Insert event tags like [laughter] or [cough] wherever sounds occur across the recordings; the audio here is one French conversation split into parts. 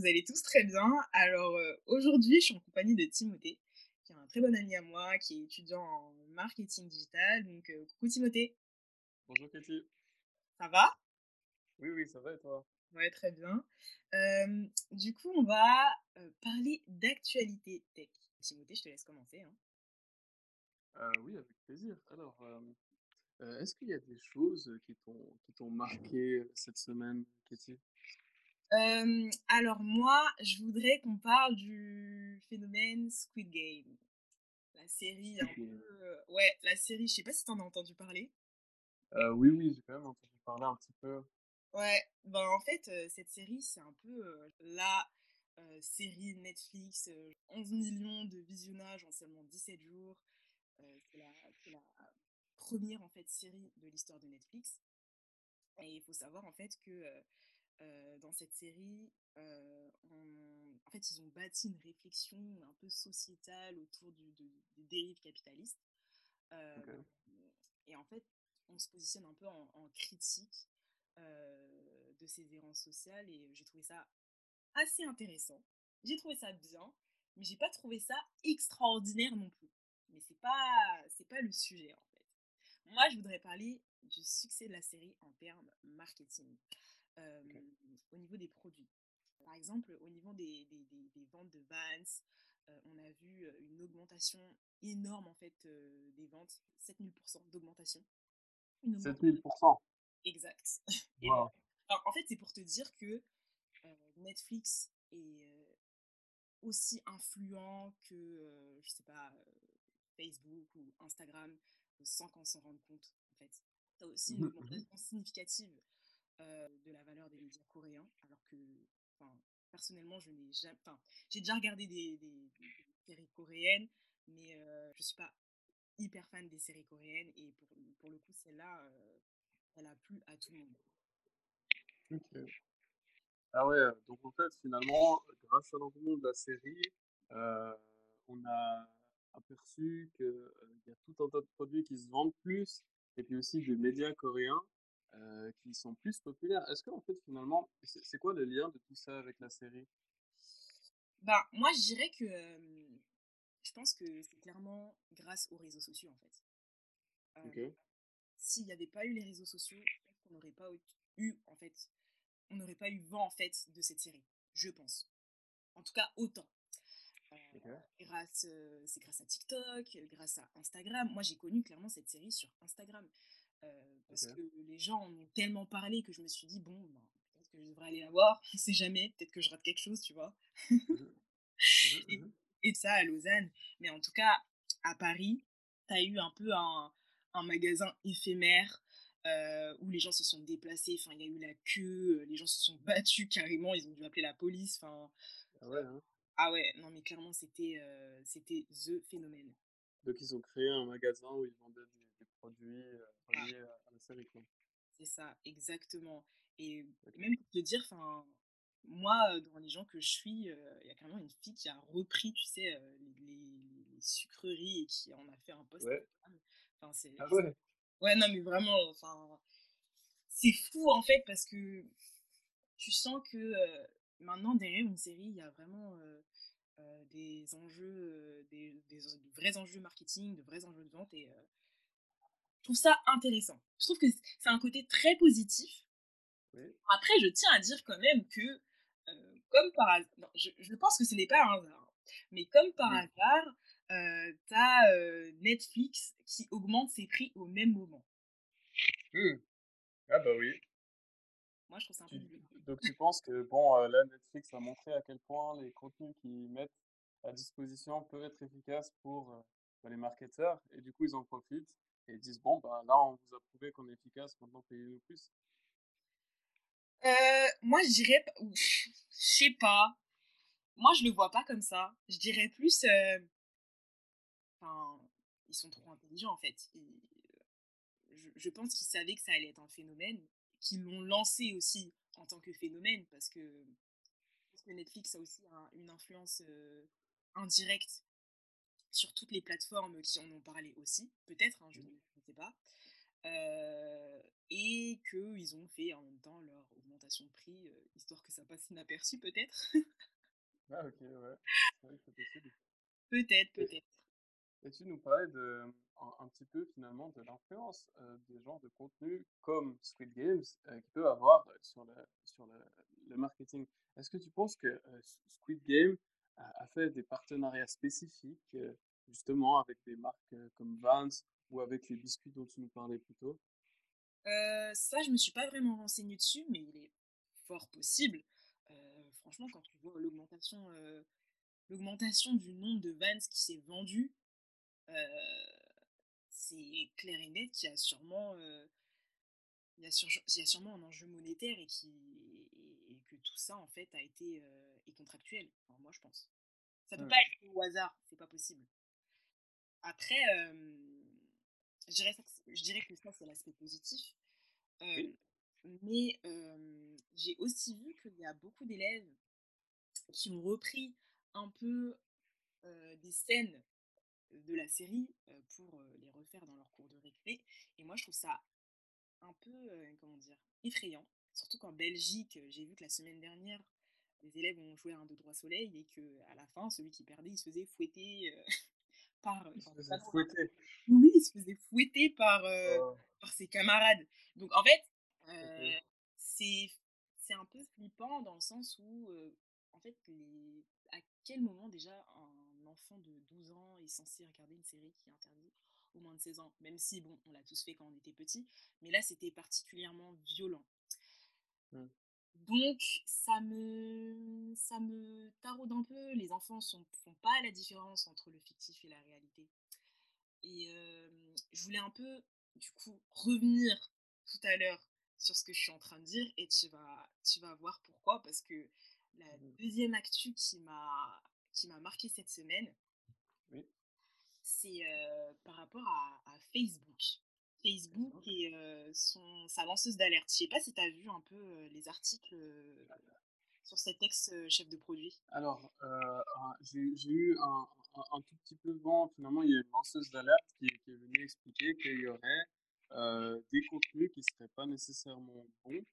vous allez tous très bien. Alors euh, aujourd'hui, je suis en compagnie de Timothée, qui est un très bon ami à moi, qui est étudiant en marketing digital. Donc euh, coucou Timothée. Bonjour Katie. Ça va? Oui, oui, ça va et toi? Ouais, très bien. Euh, du coup, on va parler d'actualité tech. Timothée, je te laisse commencer. Hein. oui, avec plaisir. Alors, est-ce qu'il y a des choses qui t'ont marqué cette semaine, Katie alors moi, je voudrais qu'on parle du phénomène Squid Game. La série un peu... ouais, la série, je sais pas si t'en as entendu parler. oui, oui, j'ai quand même entendu parler un petit peu. Ouais, ben en fait, cette série, c'est un peu la série Netflix, 11 millions de visionnages en seulement 17 jours. c'est la, la, première en fait série de l'histoire de Netflix. Et il faut savoir en fait que euh, dans cette série, euh, en fait, ils ont bâti une réflexion un peu sociétale autour du, des dérives capitalistes. Euh, et en fait, on se positionne un peu en, critique de ces errances sociales et j'ai trouvé ça assez intéressant. J'ai trouvé ça bien, mais j'ai pas trouvé ça extraordinaire non plus. Mais c'est pas c'est pas le sujet en fait. Moi, je voudrais parler du succès de la série en termes marketing au niveau des produits. Par exemple, au niveau des, des, des, ventes de Vans, on a vu une augmentation énorme en fait des ventes, 7000% d'augmentation. 7000% Exact. [laughs] en fait, c'est pour te dire que Netflix est aussi influent que, je sais pas, Facebook ou Instagram, sans qu'on s'en rende compte, en fait. Tu as aussi une mmh augmentation significative euh, de la valeur des médias coréens, alors que, personnellement, je n'ai jamais, j'ai déjà regardé des, séries coréennes, mais euh, je suis pas hyper fan des séries coréennes, et pour, pour le coup, celle-là, euh, elle a plu à tout le monde. Ok. Ah ouais, donc en fait, finalement, grâce à l'engouement de la série, on a aperçu qu'il y a tout un tas de produits qui se vendent plus, et puis aussi des médias coréens euh, qui sont plus populaires. Est-ce que en fait finalement, c'est quoi le lien de tout ça avec la série? Bah moi je dirais que je pense que c'est clairement grâce aux réseaux sociaux en fait. Euh, S'il n'y avait pas eu les réseaux sociaux, on n'aurait pas eu en fait, on n'aurait pas eu vent en fait de cette série, je pense. En tout cas autant. Euh, grâce, c'est grâce à TikTok, grâce à Instagram. Moi, j'ai connu clairement cette série sur Instagram. Euh, parce que les gens en ont tellement parlé que je me suis dit, bon, ben, peut-être que je devrais aller la voir, [laughs] on sait jamais, peut-être que je rate quelque chose, tu vois. Mmh mmh [laughs] mmh et, ça à Lausanne. Mais en tout cas, à Paris, tu as eu un peu un, un magasin éphémère euh, où les gens se sont déplacés, enfin, il y a eu la queue, les gens se sont [laughs] battus carrément, ils ont dû appeler la police, enfin. Ah ouais, hein. Ah ouais, non mais clairement c'était euh, c'était the phénomène. Donc ils ont créé un magasin où ils vendaient des, produits ah. reliés à la série. C'est ça, exactement. Et même pour te dire, enfin, moi, dans les gens que je suis, il y a carrément une fille qui a repris, tu sais, les, sucreries et qui en a fait un post. Ouais. Enfin, c'est, ah ouais? ouais, non, mais vraiment, enfin, c'est fou en fait parce que tu sens que maintenant derrière une série, il y a vraiment des enjeux, des, des, vrais enjeux marketing, de vrais enjeux de vente et trouve ça intéressant. Je trouve que c'est un côté très positif. Après, je tiens à dire quand même que, euh, comme par hasard, je, pense que ce n'est pas un hasard, mais comme par hasard, euh, tu as euh, Netflix qui augmente ses prix au même moment. Mmh. Ah bah oui. Moi, je trouve ça un peu Donc tu penses que, bon, là, Netflix a montré à quel point les contenus qu'ils mettent à disposition peuvent être efficaces pour les marketeurs, et du coup, ils en profitent et disent bon, bah, là, on vous a prouvé qu'on est efficace, maintenant payez-nous plus euh, Moi, je dirais, je sais pas. Moi, je le vois pas comme ça. Je dirais plus. Euh, enfin, ils sont trop intelligents en fait. je, je, pense qu'ils savaient que ça allait être un phénomène, qu'ils l'ont lancé aussi en tant que phénomène parce que, parce que Netflix a aussi une influence euh, indirecte sur toutes les plateformes qui en ont parlé aussi, peut-être, hein, je ne sais pas. Euh, et qu'ils ont fait en même temps leur augmentation son prix, histoire que ça passe inaperçu peut-être. Ah ok, ouais, c'est possible. Peut-être, peut-être. Et tu nous parlais de, un, petit peu finalement de l'influence des genres de contenu comme Squid Games qui peut avoir sur le, sur le, le marketing. Est-ce que tu penses que Squid Game a, fait des partenariats spécifiques justement avec des marques comme Vans ou avec les biscuits dont tu nous parlais plus tôt? Ça, je me suis pas vraiment renseignée dessus, mais il est fort possible. franchement, quand tu vois l'augmentation l'augmentation du nombre de Vans qui s'est vendu, c'est clair et net qu'il y a sûrement il y, a sûrement un enjeu monétaire et, qui, tout ça en fait a été est contractuel. moi je pense. Ça peut pas être au hasard, c'est pas possible. Après, je, dirais je dirais que ça c'est l'aspect positif. Mais j'ai aussi vu qu'il y a beaucoup d'élèves qui ont repris un peu des scènes de la série pour les refaire dans leur cours de récré. Et moi, je trouve ça un peu, comment dire, effrayant. Surtout qu'en Belgique, j'ai vu que la semaine dernière, les élèves ont joué à un 2-3 soleil et qu'à la fin, celui qui perdait, il se faisait fouetter [laughs] par. Il se faisait fouetter. Oui, il se faisait fouetter par, oh. par ses camarades. Donc en fait, c'est c'est un peu flippant dans le sens où, en fait, les... à quel moment déjà un enfant de 12 ans est censé regarder une série qui est interdite au moins de 16 ans, même si, bon, on l'a tous fait quand on était petit, mais là, c'était particulièrement violent. Mmh. Donc, ça me, ça me taraude un peu. Les enfants ne font pas la différence entre le fictif et la réalité. Et je voulais un peu, du coup, revenir tout à l'heure sur ce que je suis en train de dire et tu vas, tu vas voir pourquoi. Parce que la mmh. deuxième actu qui m'a qui m'a marqué cette semaine, c'est par rapport à, Facebook. Facebook et son, sa lanceuse d'alerte. Je sais pas si tu as vu un peu les articles sur cet ex-chef de produit. Alors, j'ai eu un, un, tout petit peu de vent. Finalement, il y a une lanceuse d'alerte qui, qui, est venue expliquer qu'il y aurait des contenus qui ne seraient pas nécessairement bons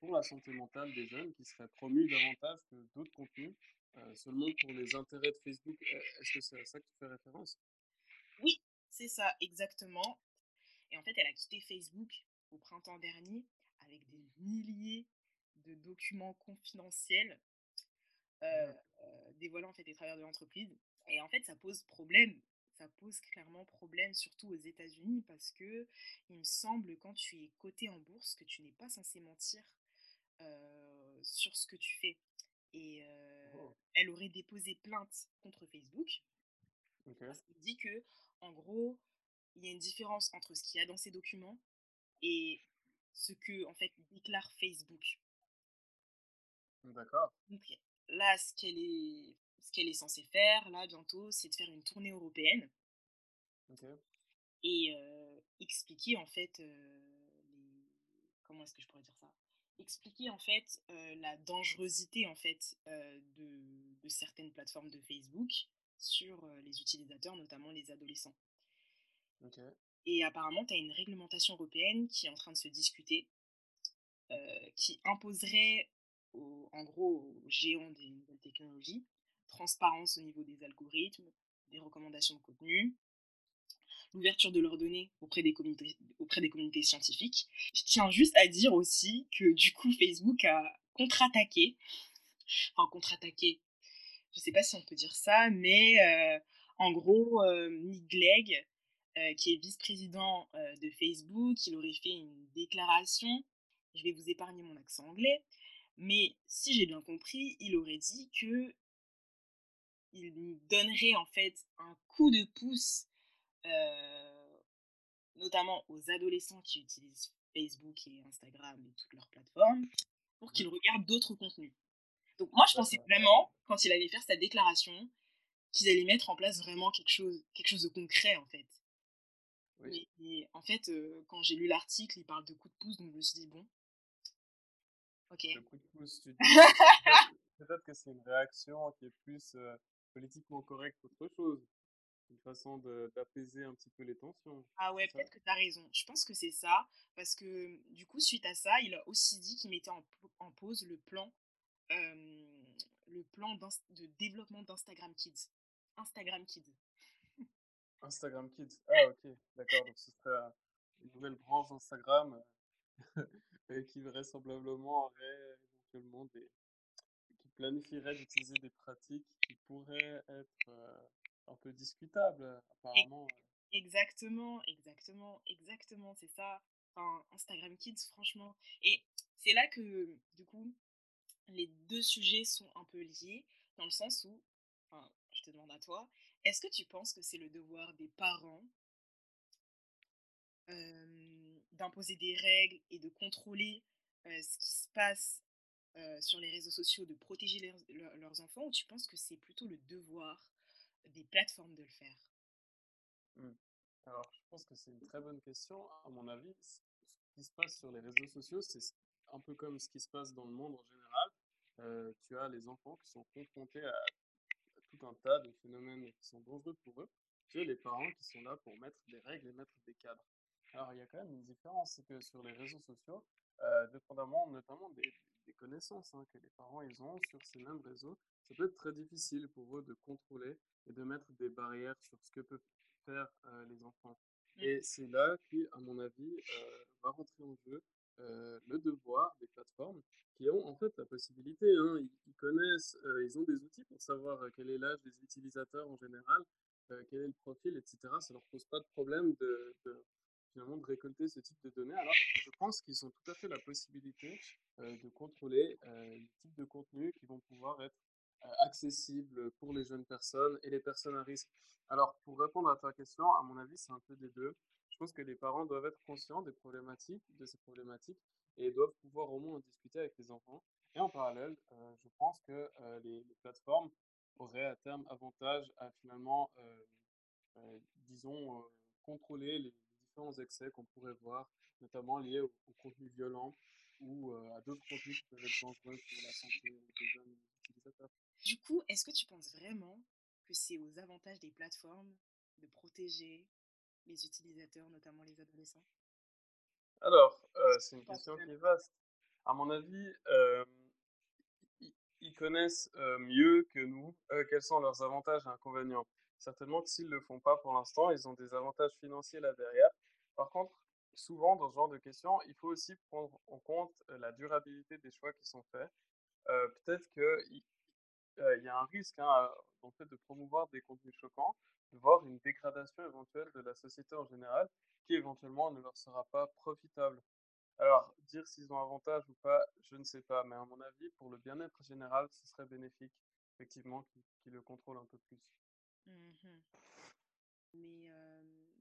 pour la santé mentale des jeunes, qui seraient promus davantage que d'autres contenus euh, seulement pour les intérêts de Facebook. Est-ce que c'est à ça que tu fais référence? Oui, c'est ça, exactement. Et en fait, elle a quitté Facebook au printemps dernier avec des milliers de documents confidentiels euh, euh, dévoilant en fait les travailleurs de l'entreprise. Et en fait, ça pose problème. Ça pose clairement problème, surtout aux États-Unis, parce que il me semble, quand tu es coté en bourse, que tu n'es pas censé mentir sur ce que tu fais. Et oh. elle aurait déposé plainte contre Facebook. Parce qu'elle dit que, en gros, il y a une différence entre ce qu'il y a dans ces documents et ce que, en fait, déclare Facebook. D'accord. Donc là, ce qu'elle est, ce qu'elle est censée faire, là, bientôt, c'est de faire une tournée européenne. Et expliquer, en fait, les... comment est-ce que je pourrais dire ça? Expliquer en fait euh, la dangerosité en fait euh, de, de, certaines plateformes de Facebook sur euh, les utilisateurs, notamment les adolescents. Et apparemment, tu as une réglementation européenne qui est en train de se discuter, qui imposerait en gros aux géants des nouvelles technologies transparence au niveau des algorithmes, des recommandations de contenu, l'ouverture de leurs données auprès des, communautés, auprès des communautés scientifiques. Je tiens juste à dire aussi que du coup Facebook a contre-attaqué, enfin contre-attaqué, je sais pas si on peut dire ça, mais euh, en gros, euh, Nick euh, qui est vice-président de Facebook, il aurait fait une déclaration, je vais vous épargner mon accent anglais, mais si j'ai bien compris, il aurait dit que il donnerait en fait un coup de pouce euh, notamment aux adolescents qui utilisent Facebook et Instagram et toutes leurs plateformes, pour qu'ils regardent d'autres contenus. Donc moi, je pensais vraiment, quand il allait faire sa déclaration, qu'ils allaient mettre en place vraiment quelque chose, quelque chose de concret, en fait. Et, en fait, euh, quand j'ai lu l'article, il parle de coup de pouce, donc je me suis dit, bon, ok. Le coup de pouce, tu [laughs] dis, peut-être que c'est une réaction qui est plus euh, politiquement correcte qu'autre chose une façon d'apaiser un petit peu les tensions. Ah ouais, peut-être que tu as raison. Je pense que c'est ça, parce que du coup, suite à ça, il a aussi dit qu'il mettait en, impose le plan, le plan de développement d'Instagram Kids. Instagram Kids. Instagram Kids. Ah, ok, d'accord. Donc, ce serait une nouvelle branche Instagram [laughs] qui vraisemblablement aurait éventuellement des. qui planifierait d'utiliser des pratiques qui pourraient être euh, un peu discutables, apparemment. Exactement, exactement, exactement, c'est ça. Enfin, Instagram Kids, franchement. Et c'est là que, du coup, les deux sujets sont un peu liés, dans le sens où, enfin, je te demande à toi, est-ce que tu penses que c'est le devoir des parents d'imposer des règles et de contrôler ce qui se passe sur les réseaux sociaux, de protéger leurs enfants, ou tu penses que c'est plutôt le devoir des plateformes de le faire? Mmh. Alors, je pense que c'est une très bonne question. À mon avis, ce qui se passe sur les réseaux sociaux, c'est un peu comme ce qui se passe dans le monde en général. tu as les enfants qui sont confrontés à tout un tas de phénomènes qui sont dangereux pour eux. As les parents qui sont là pour mettre des règles et mettre des cadres. Alors, il y a quand même une différence, c'est que sur les réseaux sociaux, euh, dépendamment notamment des, connaissances hein, que les parents ils ont sur ces mêmes réseaux, ça peut être très difficile pour eux de contrôler et de mettre des barrières sur ce que peuvent faire euh, les enfants. Mmh. Et c'est là qu'à mon avis, euh, va rentrer en jeu le devoir des plateformes qui ont en fait la possibilité, hein, ils, connaissent, ils ont des outils pour savoir quel est l'âge des utilisateurs en général, quel est le profil, etc. Ça leur pose pas de problème de finalement de récolter ce type de données. Alors, je pense qu'ils ont tout à fait la possibilité euh, de contrôler euh, les types de contenus qui vont pouvoir être euh, accessibles pour les jeunes personnes et les personnes à risque. Alors, pour répondre à ta question, à mon avis, c'est un peu des deux. Je pense que les parents doivent être conscients des problématiques, de ces problématiques, et doivent pouvoir au moins en discuter avec les enfants. Et en parallèle, je pense que les, les, plateformes auraient à terme avantage à finalement, disons, contrôler les, différents excès qu'on pourrait voir, notamment liés au, contenu violent ou euh, à d'autres contenus qui peuvent être dangereux pour la santé des jeunes utilisateurs. Du coup, est-ce que tu penses vraiment que c'est aux avantages des plateformes de protéger les utilisateurs, notamment les adolescents? Alors, euh, c'est une question qui est vaste. À mon avis, euh, ils connaissent mieux que nous quels sont leurs avantages et inconvénients. Certainement que s'ils ne le font pas pour l'instant, ils ont des avantages financiers là derrière. Par contre, souvent dans ce genre de questions, il faut aussi prendre en compte euh, la durabilité des choix qui sont faits. Euh, peut-être qu'il euh, y a un risque hein, fait de promouvoir des contenus choquants, de voir une dégradation éventuelle de la société en général, qui éventuellement ne leur sera pas profitable. Alors, dire s'ils ont avantage ou pas, je ne sais pas, mais à mon avis, pour le bien-être général, ce serait bénéfique, effectivement, qu'ils le contrôlent un peu plus. Mmh Mais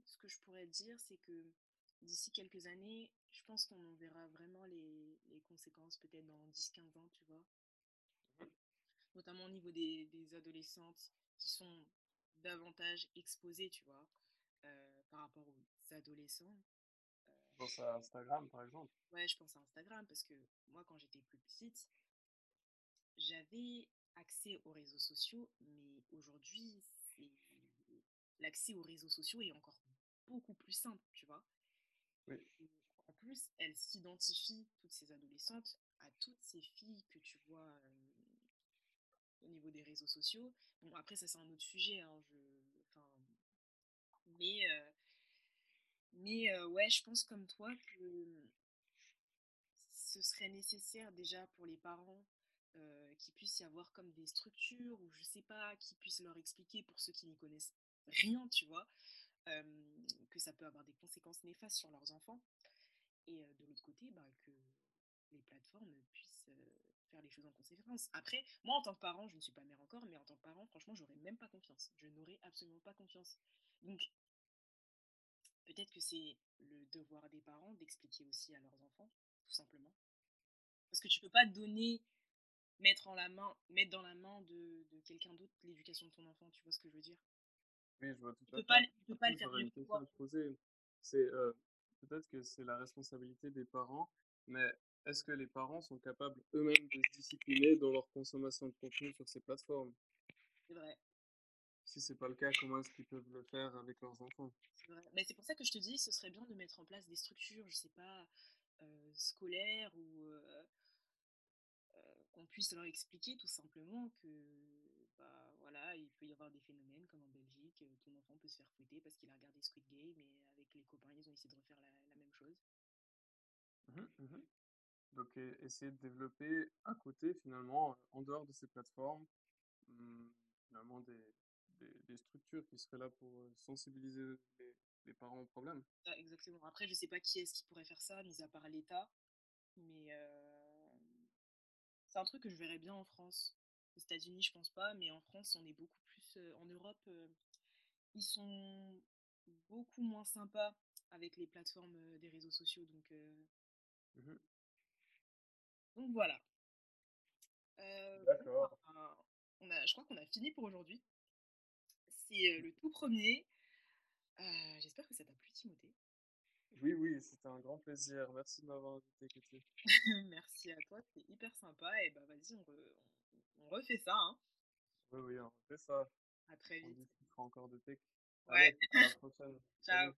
ce que je pourrais dire, c'est que d'ici quelques années, je pense qu'on verra vraiment les, les conséquences, peut-être dans 10-15 ans, tu vois. Notamment au niveau des, des, adolescentes qui sont davantage exposées, tu vois, par rapport aux adolescents. Je pense à Instagram, par exemple. Ouais, je pense à Instagram parce que moi, quand j'étais plus petite, j'avais accès aux réseaux sociaux, mais aujourd'hui, l'accès aux réseaux sociaux est encore beaucoup plus simple, tu vois. En plus, elles s'identifient, toutes ces adolescentes, à toutes ces filles que tu vois euh, au niveau des réseaux sociaux. Bon, après, ça, c'est un autre sujet. Hein, je... mais, euh, mais euh, ouais, je pense comme toi que ce serait nécessaire déjà pour les parents qu'il puisse y avoir comme des structures ou je sais pas, qui puissent leur expliquer pour ceux qui n'y connaissent rien, tu vois, que ça peut avoir des conséquences néfastes sur leurs enfants. Et de l'autre côté, bah, que les plateformes puissent faire les choses en conséquence. Après, moi en tant que parent, je ne suis pas mère encore, mais en tant que parent, franchement, j'aurais même pas confiance. Je n'aurais absolument pas confiance. Donc, peut-être que c'est le devoir des parents d'expliquer aussi à leurs enfants, tout simplement. Parce que tu peux pas donner mettre, en la main, mettre dans la main de, de quelqu'un d'autre l'éducation de ton enfant, tu vois ce que je veux dire? Oui, je vois tout à fait. Pas, tu peux pas le faire une fois. C'est euh, peut-être que c'est la responsabilité des parents, mais est-ce que les parents sont capables eux-mêmes de se discipliner dans leur consommation de contenu sur ces plateformes? C'est vrai. Si c'est pas le cas, comment est-ce qu'ils peuvent le faire avec leurs enfants? C'est vrai. Mais c'est pour ça que je te dis, ce serait bien de mettre en place des structures, je sais pas, euh, scolaires ou euh, qu'on puisse leur expliquer tout simplement que bah, voilà, il peut y avoir des phénomènes comme en Belgique, ton enfant peut se faire fouetter parce qu'il a regardé Squid Game et avec les copains ils ont essayé de refaire la, la même chose. Mmh mmh Donc, essayer de développer un côté finalement en dehors de ces plateformes, mmh, finalement des, des, structures qui seraient là pour sensibiliser les, les parents au problème. Ah, exactement. Après, je sais pas qui est-ce qui pourrait faire ça, mis à part l'État, mais c'est un truc que je verrais bien en France. Aux États-Unis, je pense pas, mais en France, on est beaucoup plus. en Europe, ils sont beaucoup moins sympas avec les plateformes des réseaux sociaux, donc. Mmh donc voilà. D'accord. on a, je crois qu'on a fini pour aujourd'hui. C'est le tout premier. J'espère que ça t'a plu, Timothée. Oui, oui, c'était un grand plaisir. Merci de m'avoir invité, Katie. [laughs] Merci à toi, c'était hyper sympa. Et bah vas-y, on, refait ça. Hein. Oui, oui, on refait ça. À très vite. On discutera encore de tech. Ouais. à la prochaine. [laughs] Ciao.